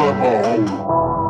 Summer Home.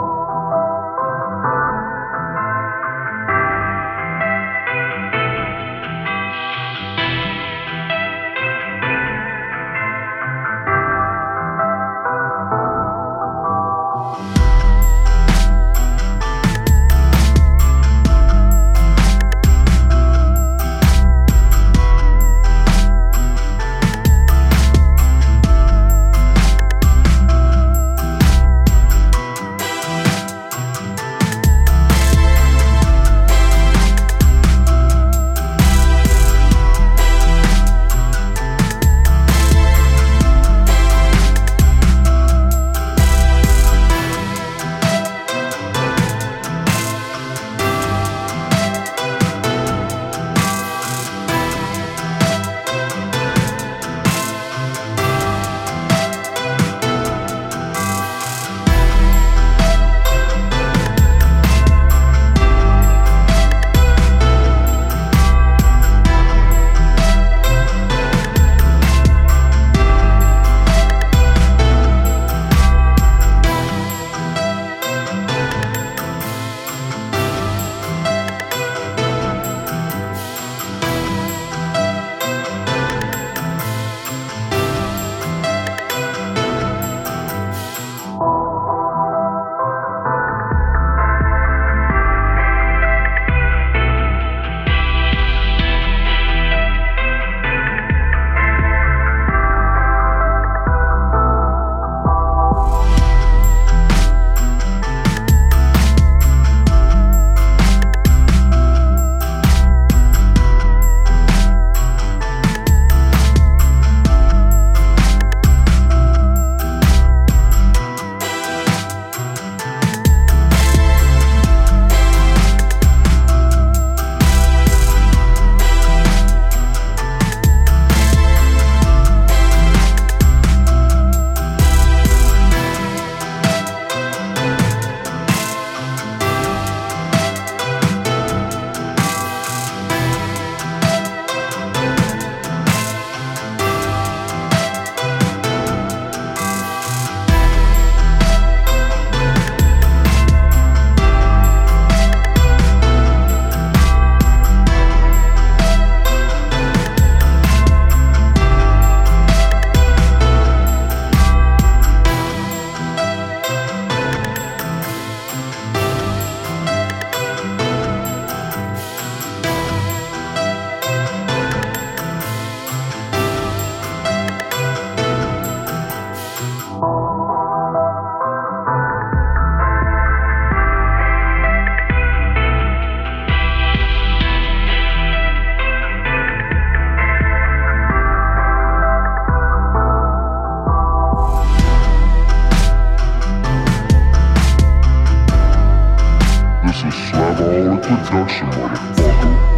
This is Slab All Production, motherfucker.